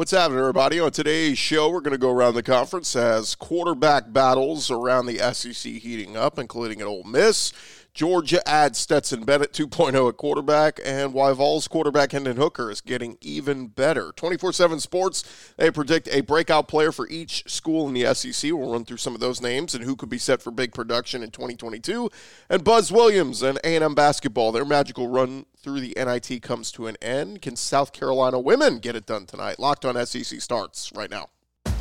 What's happening, everybody? On today's show, we're going to go around the conference as quarterback battles around the SEC heating up, including at Ole Miss. Georgia adds Stetson Bennett 2.0 at quarterback, and why Vols quarterback Hendon Hooker is getting even better. 24 7 Sports, they predict a breakout player for each school in the SEC. We'll run through some of those names and who could be set for big production in 2022. And Buzz Williams and A&M basketball, their magical run through the NIT comes to an end. Can South Carolina women get it done tonight? Locked on SEC starts right now.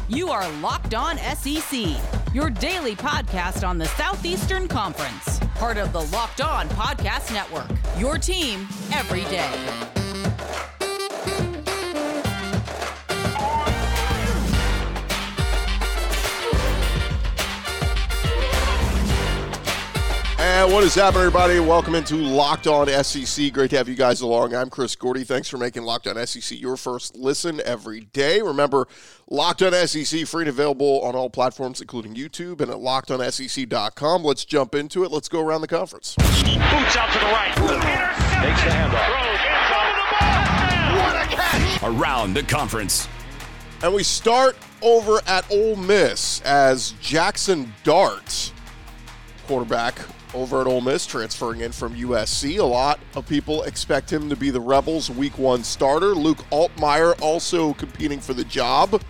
You are Locked On SEC, your daily podcast on the Southeastern Conference, part of the Locked On Podcast Network. Your team every day. And what is happening, everybody? Welcome into Locked On SEC. Great to have you guys along. I'm Chris Gordy. Thanks for making Locked On SEC your first listen every day. Remember, Locked On SEC free and available on all platforms, including YouTube and at LockedOnSEC.com. Let's jump into it. Let's go around the conference. Boots out to the right. The interceptor. Takes the handoff. Throws. Incoming the ball. What a catch! Around the conference. And we start over at Ole Miss as Jackson Dart, quarterback over at Ole Miss, transferring in from USC. A lot of people expect him to be the Rebels' Week One starter. Luke Altmyer also competing for the job.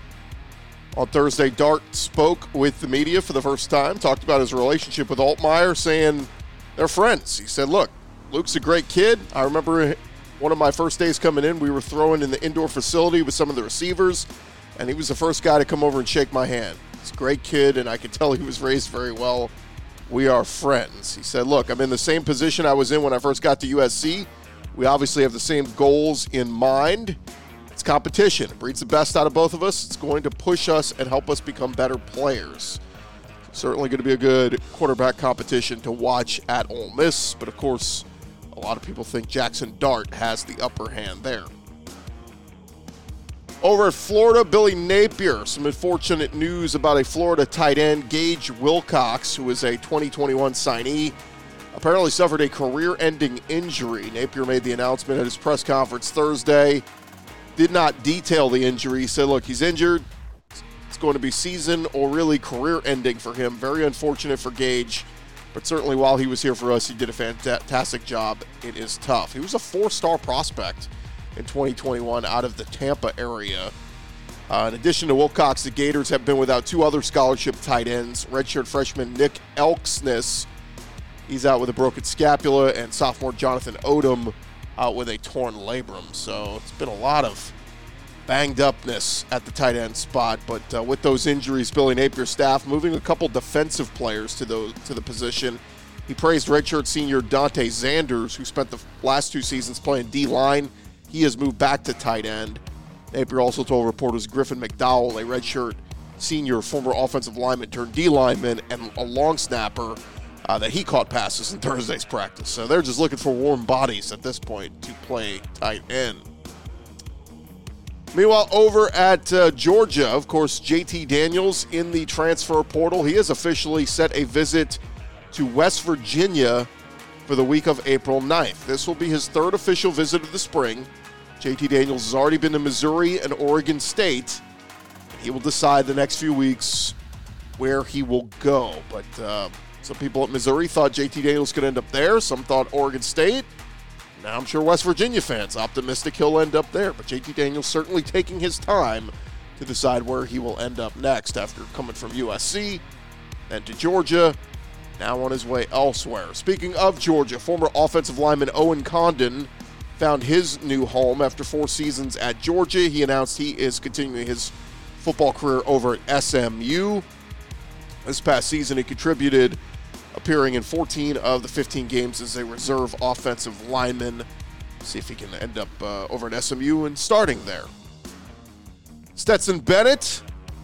On Thursday, Dart spoke with the media for the first time, talked about his relationship with Altmyer, saying they're friends. He said, Look, Luke's a great kid. I remember one of my first days coming in, we were throwing in the indoor facility with some of the receivers, and he was the first guy to come over and shake my hand. He's a great kid, and I could tell he was raised very well we are friends. He said, Look, I'm in the same position I was in when I first got to USC. We obviously have the same goals in mind. It's competition. It breeds the best out of both of us. It's going to push us and help us become better players. Certainly going to be a good quarterback competition to watch at Ole Miss, but of course, a lot of people think Jackson Dart has the upper hand there. Over at Florida, Billy Napier. Some unfortunate news about a Florida tight end, Gage Wilcox, who is a 2021 signee. Apparently suffered a career ending injury. Napier made the announcement at his press conference Thursday. Did not detail the injury. He said, look, he's injured. It's going to be season or really career ending for him. Very unfortunate for Gage. But certainly while he was here for us, he did a fantastic job. It is tough. He was a four star prospect in 2021 out of the Tampa area. Uh, in addition to Wilcox, the Gators have been without two other scholarship tight ends. Redshirt freshman Nick Elksnis. he's out with a broken scapula, and sophomore Jonathan Odom out with a torn labrum. So it's been a lot of banged upness at the tight end spot. But uh, with those injuries, Billy Napier's staff moving a couple defensive players to the to the position. He praised redshirt senior Dante Zanders, who spent the last two seasons playing D line he has moved back to tight end. Napier also told reporters Griffin McDowell, a redshirt senior former offensive lineman turned D lineman and a long snapper, uh, that he caught passes in Thursday's practice. So they're just looking for warm bodies at this point to play tight end. Meanwhile, over at uh, Georgia, of course, JT Daniels in the transfer portal. He has officially set a visit to West Virginia for the week of April 9th. This will be his third official visit of the spring. JT Daniels has already been to Missouri and Oregon State. He will decide the next few weeks where he will go. But uh, some people at Missouri thought JT Daniels could end up there. Some thought Oregon State. Now I'm sure West Virginia fans optimistic he'll end up there. But JT Daniels certainly taking his time to decide where he will end up next after coming from USC and to Georgia. Now on his way elsewhere. Speaking of Georgia, former offensive lineman Owen Condon found his new home after four seasons at Georgia. He announced he is continuing his football career over at SMU. This past season, he contributed, appearing in 14 of the 15 games as a reserve offensive lineman. See if he can end up uh, over at SMU and starting there. Stetson Bennett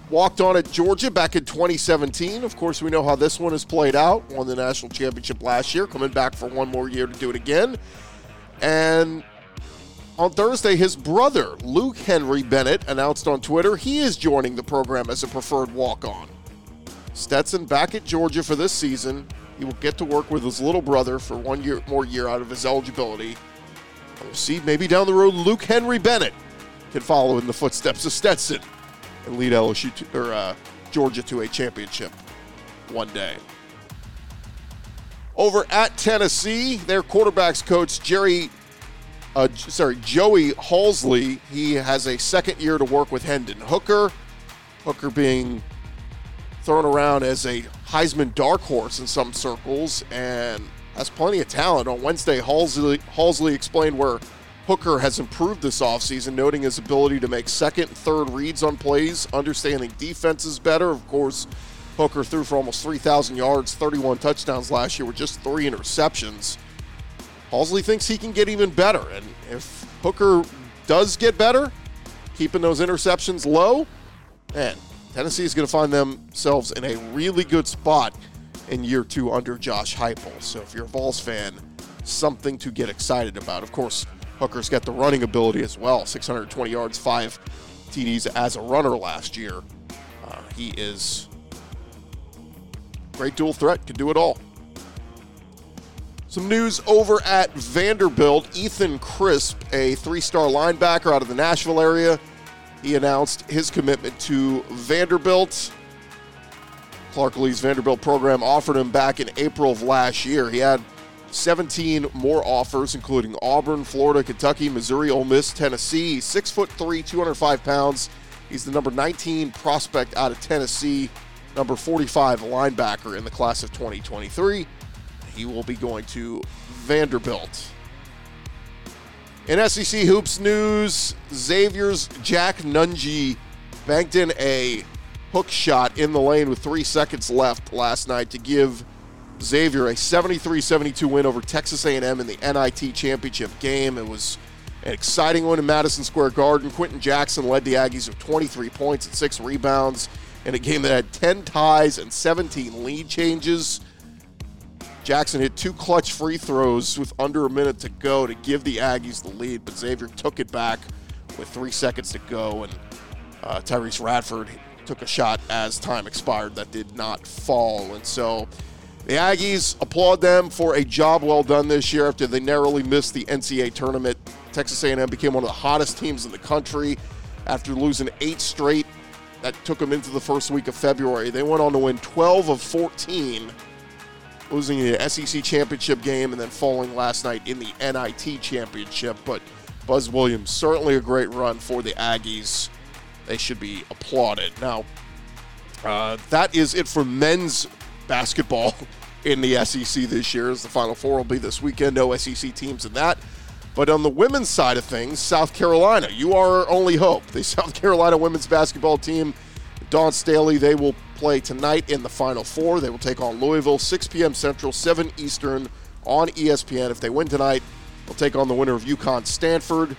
walked on at Georgia back in 2017. Of course, we know how this one has played out. Won the national championship last year, coming back for one more year to do it again. And on Thursday, his brother, Luke Henry Bennett, announced on Twitter he is joining the program as a preferred walk on. Stetson back at Georgia for this season. He will get to work with his little brother for one year more year out of his eligibility. We'll see maybe down the road Luke Henry Bennett can follow in the footsteps of Stetson and lead LSU to, or uh, Georgia to a championship one day. Over at Tennessee, their quarterbacks coach Jerry, uh, sorry Joey Halsley, he has a second year to work with Hendon Hooker. Hooker being thrown around as a Heisman dark horse in some circles and has plenty of talent. On Wednesday, Halsley, Halzle explained where Hooker has improved this offseason, noting his ability to make second third reads on plays, understanding defenses better. Of course, Hooker threw for almost 3,000 yards, 31 touchdowns last year with just three interceptions. Halzle thinks he can get even better. And if Hooker does get better, keeping those interceptions low, man, Tennessee is going to find themselves in a really good spot in year two under Josh Heupel. So if you're a Vols fan, something to get excited about. Of course, Hooker's got the running ability as well 620 yards, five TDs as a runner last year. Uh, he is great dual threat, can do it all. Some news over at Vanderbilt. Ethan Crisp, a three star linebacker out of the Nashville area, he announced his commitment to Vanderbilt. Clark Lea's Vanderbilt program offered him back in April of last year. He had 17 more offers, including Auburn, Florida, Kentucky, Missouri, Ole Miss, Tennessee. Six foot three, 205 pounds. He's the number 19 prospect out of Tennessee, number 45 linebacker in the class of 2023. He will be going to Vanderbilt. In SEC Hoops news, Xavier's Jack Nunge banked in a hook shot in the lane with three seconds left last night to give Xavier a 73-72 win over Texas A&M in the NIT championship game. It was an exciting one in Madison Square Garden. Quenton Jackson led the Aggies with 23 points and six rebounds in a game that had 10 ties and 17 lead changes. Jackson hit two clutch free throws with under a minute to go to give the Aggies the lead, but Xavier took it back with three seconds to go, and uh, Tyrece Radford took a shot as time expired that did not fall. And so the Aggies applaud them for a job well done this year after they narrowly missed the NCAA tournament. Texas A&M became one of the hottest teams in the country after losing eight straight. That took them into the first week of February. They went on to win 12 of 14, losing the SEC championship game and then falling last night in the NIT championship. But Buzz Williams certainly a great run for the Aggies. They should be applauded. Now, uh, that is it for men's basketball in the SEC this year, as the Final Four will be this weekend. No SEC teams in that. But on the women's side of things, South Carolina, you are our only hope. The South Carolina women's basketball team, Dawn Staley, they will play tonight in the Final Four. They will take on Louisville, 6 p.m. Central, 7 Eastern on ESPN. If they win tonight, they'll take on the winner of UConn Stanford.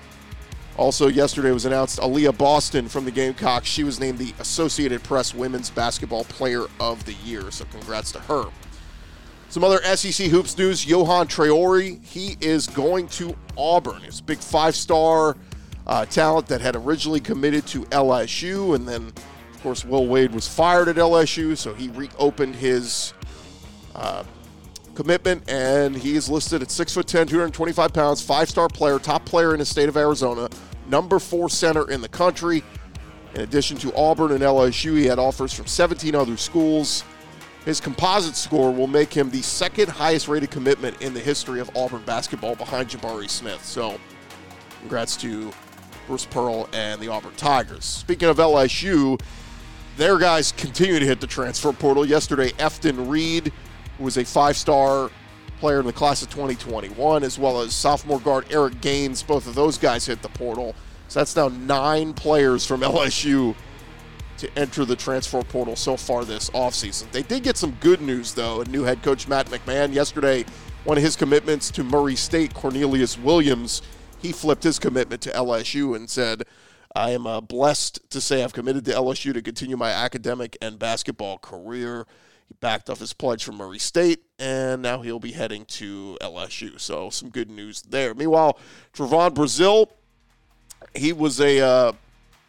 Also, yesterday was announced Aaliyah Boston from the Gamecocks. She was named the Associated Press Women's Basketball Player of the Year, so congrats to her. Some other SEC hoops news: Yohan Traore, he is going to Auburn. He's a big five-star uh, talent that had originally committed to LSU, and then, of course, Will Wade was fired at LSU, so he reopened his uh, commitment, and he is listed at 6'10", 225 pounds, five-star player, top player in the state of Arizona, number four center in the country. In addition to Auburn and LSU, he had offers from 17 other schools. His composite score will make him the second highest rated commitment in the history of Auburn basketball behind Jabari Smith. So, congrats to Bruce Pearl and the Auburn Tigers. Speaking of LSU, their guys continue to hit the transfer portal. Yesterday, Efton Reid, who was a five star player in the class of 2021, as well as sophomore guard Eric Gaines. Both of those guys hit the portal. So that's now nine players from LSU to enter the transfer portal so far this offseason. They did get some good news, though. New head coach Matt McMahon yesterday, one of his commitments to Murray State, Cornelius Williams, he flipped his commitment to LSU and said, I am uh, blessed to say I've committed to LSU to continue my academic and basketball career. He backed off his pledge from Murray State, and now he'll be heading to LSU. So some good news there. Meanwhile, Trevon Brazile, he was a uh,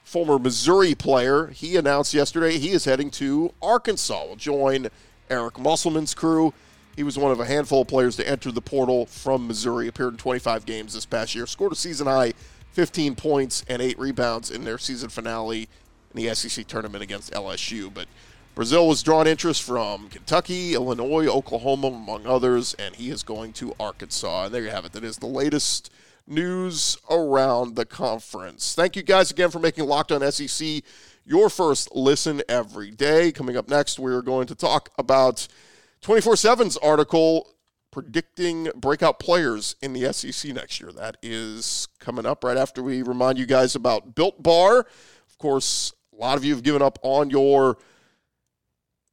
former Missouri player. He announced yesterday he is heading to Arkansas. Will join Eric Musselman's crew. He was one of a handful of players to enter the portal from Missouri. Appeared in 25 games this past year. Scored a season high 15 points and eight rebounds in their season finale in the SEC tournament against LSU. But Brazile was drawn interest from Kentucky, Illinois, Oklahoma, among others, and he is going to Arkansas. And there you have it. That is the latest news around the conference. Thank you guys again for making Locked On SEC your first listen every day. Coming up next, we're going to talk about 24 7's article predicting breakout players in the SEC next year. That is coming up right after we remind you guys about Built Bar. Of course, a lot of you have given up on your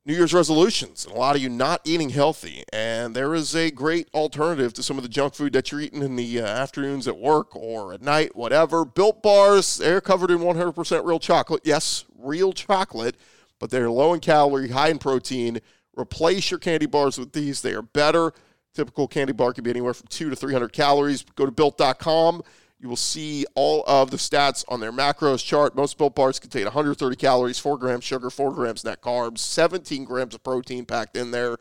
New Year's resolutions, and a lot of you not eating healthy. And there is a great alternative to some of the junk food that you're eating in the uh, afternoons at work or at night, whatever. Built bars, they're covered in 100% real chocolate. Yes, real chocolate, but they're low in calorie, high in protein. Replace your candy bars with these. They are better. Typical candy bar can be anywhere from two to 300 calories. Go to built.com you will see all of the stats on their macros chart. Most built bars contain 130 calories, 4 grams sugar, 4 grams net carbs, 17 grams of protein packed in there,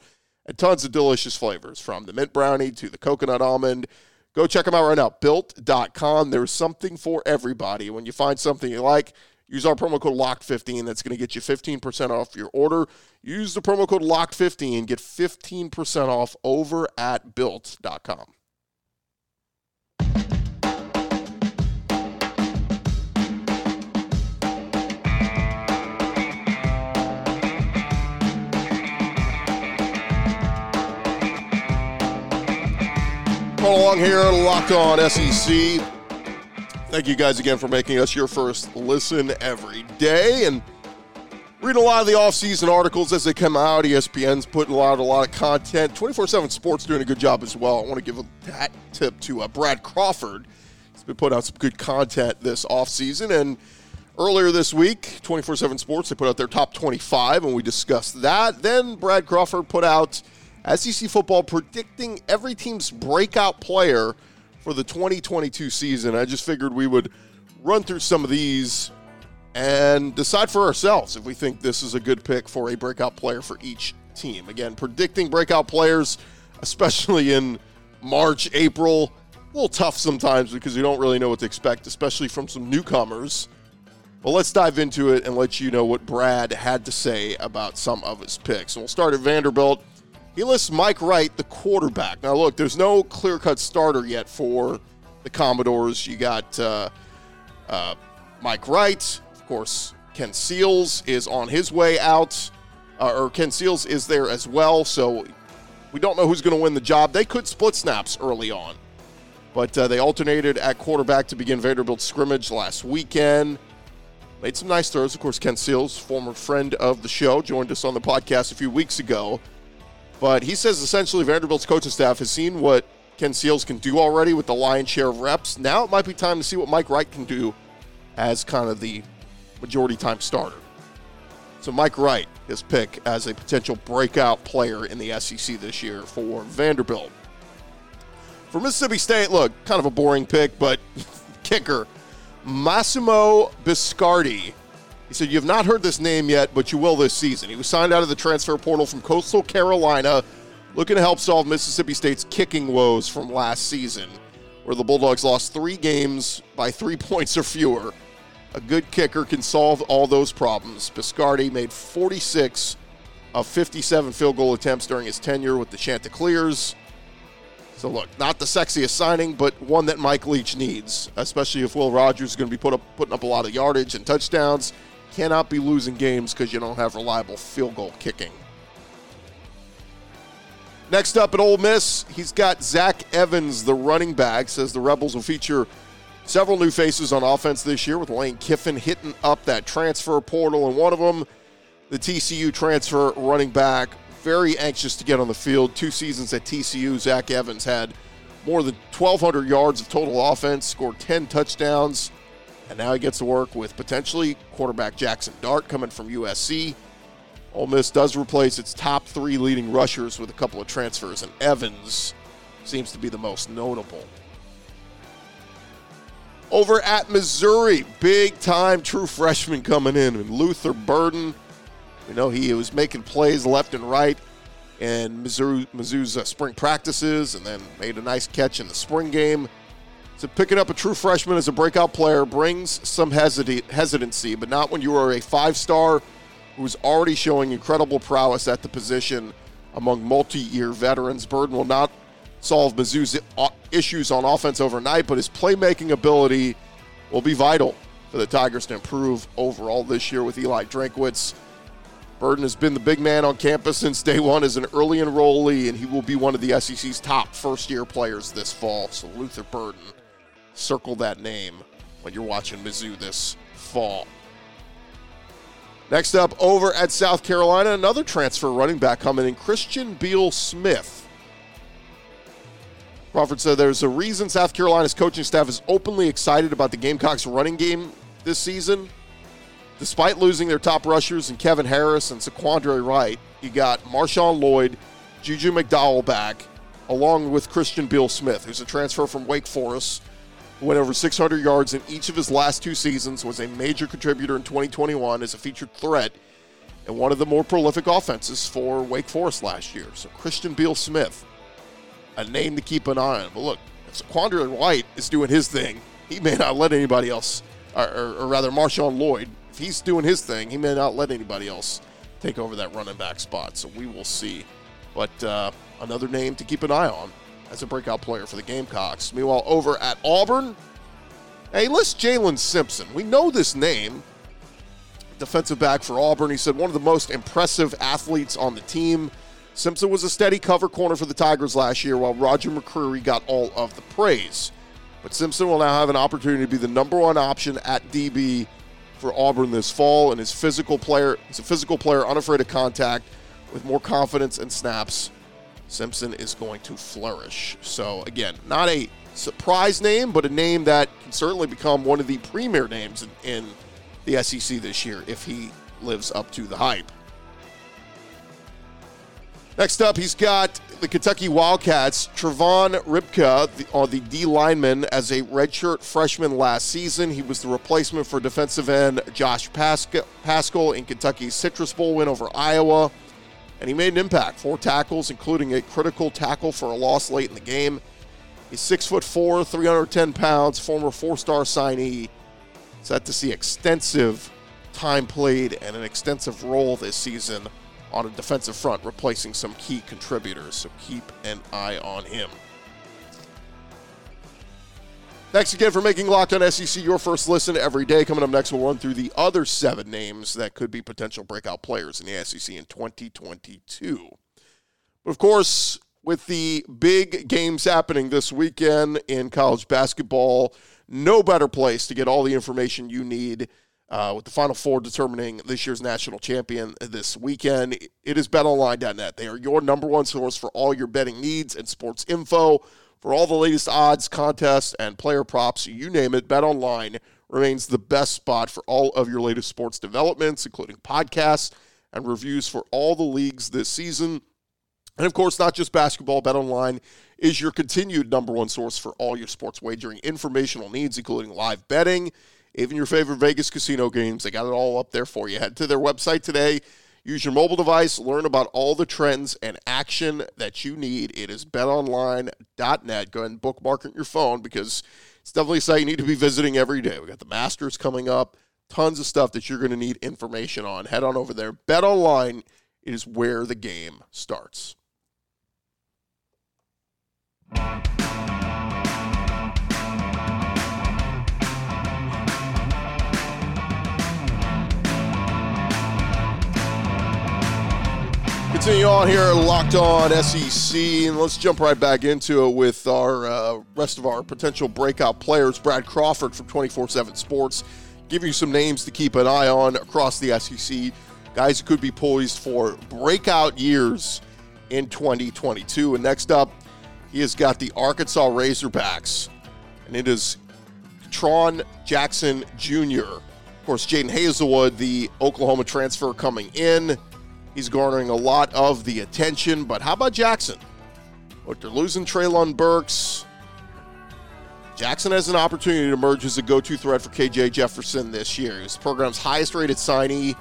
and tons of delicious flavors from the mint brownie to the coconut almond. Go check them out right now. Built.com. There's something for everybody. When you find something you like, use our promo code LOCK15. That's going to get you 15% off your order. Use the promo code LOCK15 and Get 15% off over at Built.com. along here, locked on SEC. Thank you guys again for making us your first listen every day. And read a lot of the offseason articles as they come out. ESPN's putting lot, a lot of content. 24 7 Sports doing a good job as well. I want to give a hat tip to uh, Brad Crawford. He's been putting out some good content this offseason. And earlier this week, 24 7 Sports, they put out their top 25, and we discussed that. Then Brad Crawford put out SEC football predicting every team's breakout player for the 2022 season. I just figured we would run through some of these and decide for ourselves if we think this is a good pick for a breakout player for each team. Again, predicting breakout players, especially in March, April, a little tough sometimes because you don't really know what to expect, especially from some newcomers. But let's dive into it and let you know what Brad had to say about some of his picks. And we'll start at Vanderbilt. He lists Mike Wright, the quarterback. Now, look, there's no clear cut starter yet for the Commodores. You got uh, uh, Mike Wright, of course, Ken Seals is on his way out, uh, or Ken Seals is there as well. So we don't know who's going to win the job. They could split snaps early on, but uh, they alternated at quarterback to begin Vanderbilt's scrimmage last weekend. Made some nice throws. Of course, Ken Seals, former friend of the show, joined us on the podcast a few weeks ago. But he says essentially Vanderbilt's coaching staff has seen what Ken Seals can do already with the lion's share of reps. Now it might be time to see what Mike Wright can do as kind of the majority time starter. So Mike Wright, his pick as a potential breakout player in the SEC this year for Vanderbilt. For Mississippi State, look, kind of a boring pick, but kicker, Massimo Biscardi he said, You have not heard this name yet, but you will this season. He was signed out of the transfer portal from Coastal Carolina, looking to help solve Mississippi State's kicking woes from last season, where the Bulldogs lost three games by three points or fewer. A good kicker can solve all those problems. Biscardi made 46 of 57 field goal attempts during his tenure with the Chanticleers. So look, not the sexiest signing, but one that Mike Leach needs, especially if Will Rogers is going to be put up, putting up a lot of yardage and touchdowns cannot be losing games because you don't have reliable field goal kicking. Next up at Ole Miss, he's got Zach Evans, the running back. Says the Rebels will feature several new faces on offense this year, with Lane Kiffin hitting up that transfer portal, and one of them, the TCU transfer running back, very anxious to get on the field. Two seasons at TCU, Zach Evans had more than 1,200 yards of total offense, scored 10 touchdowns. And now he gets to work with potentially quarterback Jackson Dart coming from USC. Ole Miss does replace its top three leading rushers with a couple of transfers, and Evans seems to be the most notable. Over at Missouri, big time true freshman coming in, and Luther Burden. We know he was making plays left and right in Mizzou, Mizzou's uh, spring practices and then made a nice catch in the spring game. Picking up a true freshman as a breakout player brings some hesitancy, but not when you are a five-star who's already showing incredible prowess at the position among multi-year veterans. Burden will not solve Mizzou's uh, issues on offense overnight, but his playmaking ability will be vital for the Tigers to improve overall this year with Eli Drinkwitz. Burden has been the big man on campus since day one as an early enrollee, and he will be one of the SEC's top first year players this fall. So, Luther Burden, circle that name when you're watching Mizzou this fall. Next up, over at South Carolina, another transfer running back coming in, Christian Beal Smith. Crawford said there's a reason South Carolina's coaching staff is openly excited about the Gamecocks running game this season. Despite losing their top rushers and Kevin Harris and Zaquandre White, you got Marshawn Lloyd, Juju McDowell back, along with Christian Beal Smith, who's a transfer from Wake Forest, went over 600 yards in each of his last two seasons, was a major contributor in 2021 as a featured threat and one of the more prolific offenses for Wake Forest last year. So Christian Beal Smith a name to keep an eye on. But look, if Zaquandre White is doing his thing, he may not let anybody else, or, or, or, rather, Marshawn Lloyd, if he's doing his thing, he may not let anybody else take over that running back spot. So we will see. But uh, another name to keep an eye on as a breakout player for the Gamecocks. Meanwhile, over at Auburn, hey, list Jaylin Simpson. We know this name. Defensive back for Auburn. He said one of the most impressive athletes on the team. Simpson was a steady cover corner for the Tigers last year, while Roger McCreary got all of the praise. But Simpson will now have an opportunity to be the number one option at DB for Auburn this fall, and his physical player, he's a physical player, unafraid of contact, with more confidence and snaps. Simpson is going to flourish. So again, not a surprise name, but a name that can certainly become one of the premier names in, in the SEC this year if he lives up to the hype. Next up, he's got the Kentucky Wildcats, Trevon Rybka, the, on the D lineman, as a redshirt freshman last season. He was the replacement for defensive end Josh Paschal in Kentucky's Citrus Bowl win over Iowa. And he made an impact, four tackles, including a critical tackle for a loss late in the game. He's six foot four, 310 pounds, former four-star signee. Set to see extensive time played and an extensive role this season on a defensive front, replacing some key contributors. So keep an eye on him. Thanks again for making Locked On SEC your first listen every day. Coming up next, we'll run through the other seven names that could be potential breakout players in the SEC in 2022. But of course, with the big games happening this weekend in college basketball, no better place to get all the information you need uh, with the Final Four determining this year's national champion this weekend. It is betonline.net. They are your number one source for all your betting needs and sports info. For all the latest odds, contests, and player props, you name it, BetOnline remains the best spot for all of your latest sports developments, including podcasts and reviews for all the leagues this season. And of course, not just basketball, BetOnline is your continued number one source for all your sports wagering informational needs, including live betting even your favorite Vegas casino games. They got it all up there for you. Head to their website today. Use your mobile device, learn about all the trends and action that you need. It is betonline.net. Go ahead and bookmark it on your phone because it's definitely a site you need to be visiting every day. We got the Masters coming up, tons of stuff that you're going to need information on. Head on over there. BetOnline is where the game starts. Continue on here, locked on SEC, and let's jump right back into it with our uh, rest of our potential breakout players. Brad Crawford from 24 7 Sports. Give you some names to keep an eye on across the SEC. Guys who could be poised for breakout years in 2022. And next up, he has got the Arkansas Razorbacks, and it is Tron Jackson Jr. Of course, Jadon Haselwood, the Oklahoma transfer coming in. He's garnering a lot of the attention, but how about Jackson? Look, they're losing Treylon Burks. Jackson has an opportunity to emerge as a go to threat for KJ Jefferson this year. He was the program's highest rated signee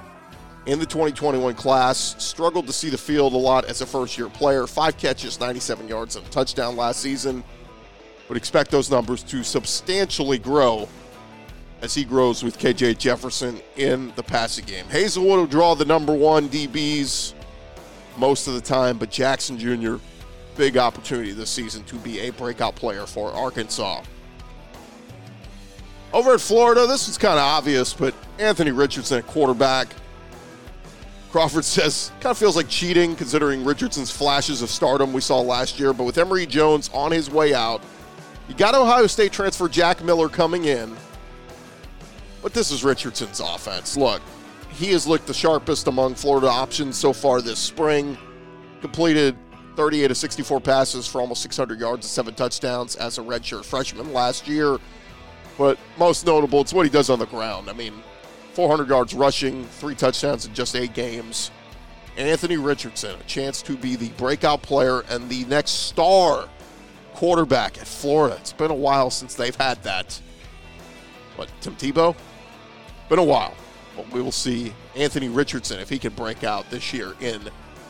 in the 2021 class. Struggled to see the field a lot as a first year player. Five catches, 97 yards, and a touchdown last season. But expect those numbers to substantially grow as he grows with KJ Jefferson in the passing game. Haselwood will draw the number one DBs most of the time, but Jackson Jr., big opportunity this season to be a breakout player for Arkansas. Over at Florida, this is kind of obvious, but Anthony Richardson at quarterback. Crawford says, kind of feels like cheating considering Richardson's flashes of stardom we saw last year, but with Emory Jones on his way out, you got Ohio State transfer Jack Miller coming in. But this is Richardson's offense. Look, he has looked the sharpest among Florida options so far this spring. Completed 38 of 64 passes for almost 600 yards and seven touchdowns as a redshirt freshman last year. But most notable, it's what he does on the ground. I mean, 400 yards rushing, three touchdowns in just eight games. Anthony Richardson, a chance to be the breakout player and the next star quarterback at Florida. It's been a while since they've had that. But Tim Tebow? Been a while. But we will see Anthony Richardson if he can break out this year in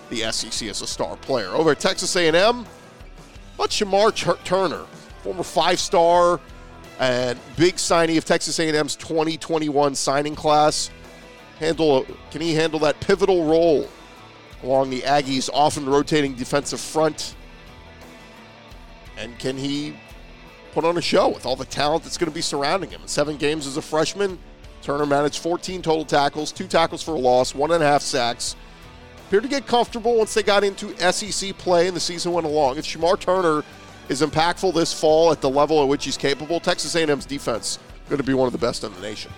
the SEC as a star player. Over at Texas A&M, but Shemar Turner, former five-star and big signing of Texas A&M's 2021 signing class. Handle can he handle that pivotal role along the Aggies' often rotating defensive front? And can he put on a show with all the talent that's going to be surrounding him? In seven games as a freshman, Turner managed 14 total tackles, two tackles for a loss, one and a half sacks. Appeared to get comfortable once they got into SEC play and the season went along. If Shemar Turner is impactful this fall at the level at which he's capable, Texas A&M's defense going to be one of the best in the nation.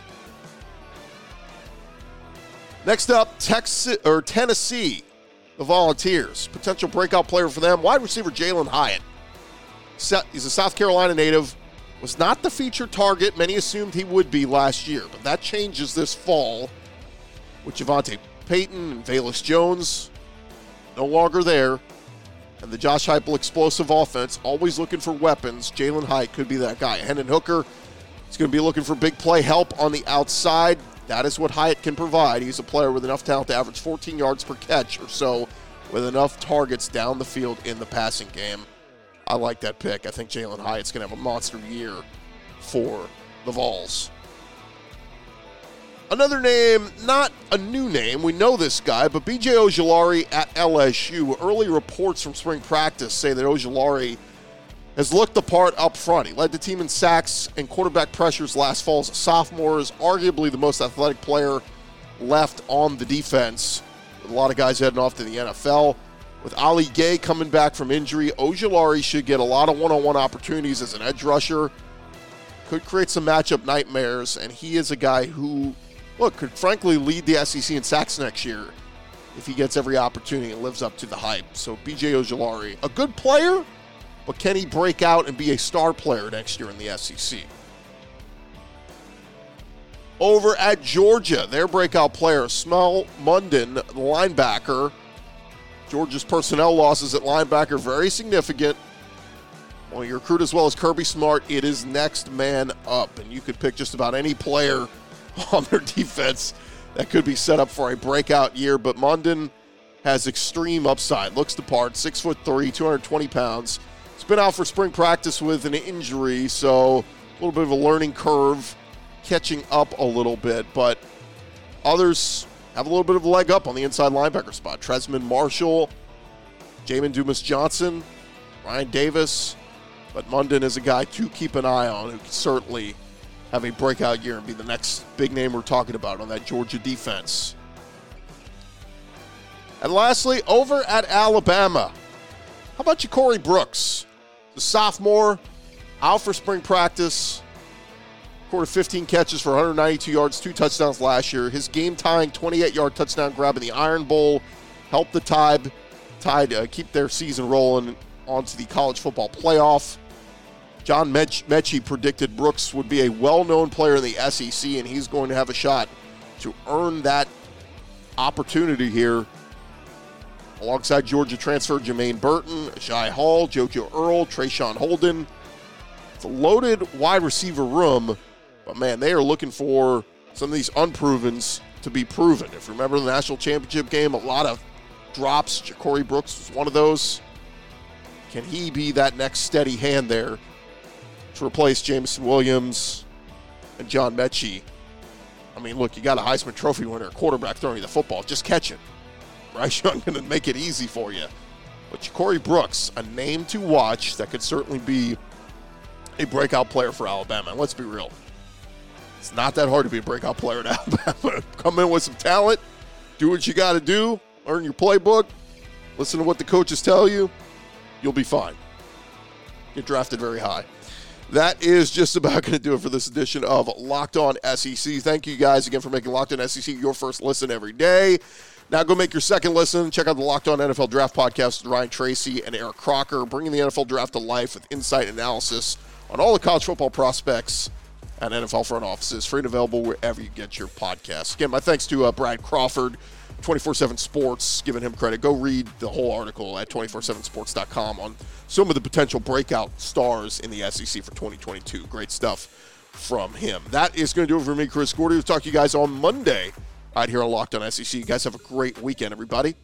Next up, Texas or Tennessee, the Volunteers. Potential breakout player for them, wide receiver Jalin Hyatt. He's a South Carolina native. Was not the featured target many assumed he would be last year, but that changes this fall with JaVonta Payton and Velus Jones no longer there. And the Josh Heupel explosive offense, always looking for weapons. Jalin Hyatt could be that guy. Hendon Hooker is going to be looking for big play help on the outside. That is what Hyatt can provide. He's a player with enough talent to average 14 yards per catch or so, with enough targets down the field in the passing game. I like that pick. I think Jalin Hyatt's going to have a monster year for the Vols. Another name, not a new name. We know this guy, but BJ Ojulari at LSU. Early reports from spring practice say that Ojulari has looked the part up front. He led the team in sacks and quarterback pressures last fall as a sophomore. Is arguably the most athletic player left on the defense. A lot of guys heading off to the NFL. With Ali Gaye coming back from injury, Ojulari should get a lot of one-on-one opportunities as an edge rusher. Could create some matchup nightmares, and he is a guy who look, could frankly lead the SEC in sacks next year if he gets every opportunity and lives up to the hype. So BJ Ojulari, a good player, but can he break out and be a star player next year in the SEC? Over at Georgia, their breakout player, Smael Mondon, linebacker. Georgia's personnel losses at linebacker very significant. Well, you recruit as well as Kirby Smart, it is next man up. And you could pick just about any player on their defense that could be set up for a breakout year. But Mondon has extreme upside. Looks the part, six foot three, 220 pounds. He's been out for spring practice with an injury, so a little bit of a learning curve, catching up a little bit. But others have a little bit of a leg up on the inside linebacker spot. Trezmen Marshall, Jamin Dumas Johnson, Ryan Davis. But Mondon is a guy to keep an eye on who can certainly have a breakout year and be the next big name we're talking about on that Georgia defense. And lastly, over at Alabama, how about you, Corey Brooks, the sophomore, out for spring practice, recorded 15 catches for 192 yards, two touchdowns last year. His game-tying 28-yard touchdown grab in the Iron Bowl helped the Tide, Tide uh, keep their season rolling onto the college football playoff. John Metchie predicted Brooks would be a well known player in the SEC, and he's going to have a shot to earn that opportunity here. Alongside Georgia transfer Jermaine Burton, Shai Hall, JoJo Earle, Traeshon Holden. It's a loaded wide receiver room, but man, they are looking for some of these unprovens to be proven. If you remember the national championship game, a lot of drops. Corey Brooks was one of those. Can he be that next steady hand there to replace Jameson Williams and John Metchie. I mean, look, you got a Heisman Trophy winner, a quarterback throwing you the football. Just catch it. Bryce Young going to make it easy for you. But Corey Brooks, a name to watch that could certainly be a breakout player for Alabama. And let's be real. It's not that hard to be a breakout player at Alabama. Come in with some talent, do what you got to do, learn your playbook, listen to what the coaches tell you, you'll be fine. Get drafted very high. That is just about going to do it for this edition of Locked On SEC. Thank you guys again for making Locked On SEC your first listen every day. Now go make your second listen. Check out the Locked On NFL Draft podcast with Ryan Tracy and Eric Crocker, bringing the NFL Draft to life with insight and analysis on all the college football prospects and NFL front offices. Free and available wherever you get your podcasts. Again, my thanks to uh, Brad Crawford, 24 7 Sports, giving him credit. Go read the whole article at 247sports.com on some of the potential breakout stars in the SEC for 2022. Great stuff from him. That is going to do it for me, Chris Gordy. We'll talk to you guys on Monday out here on Locked on SEC. You guys have a great weekend, everybody.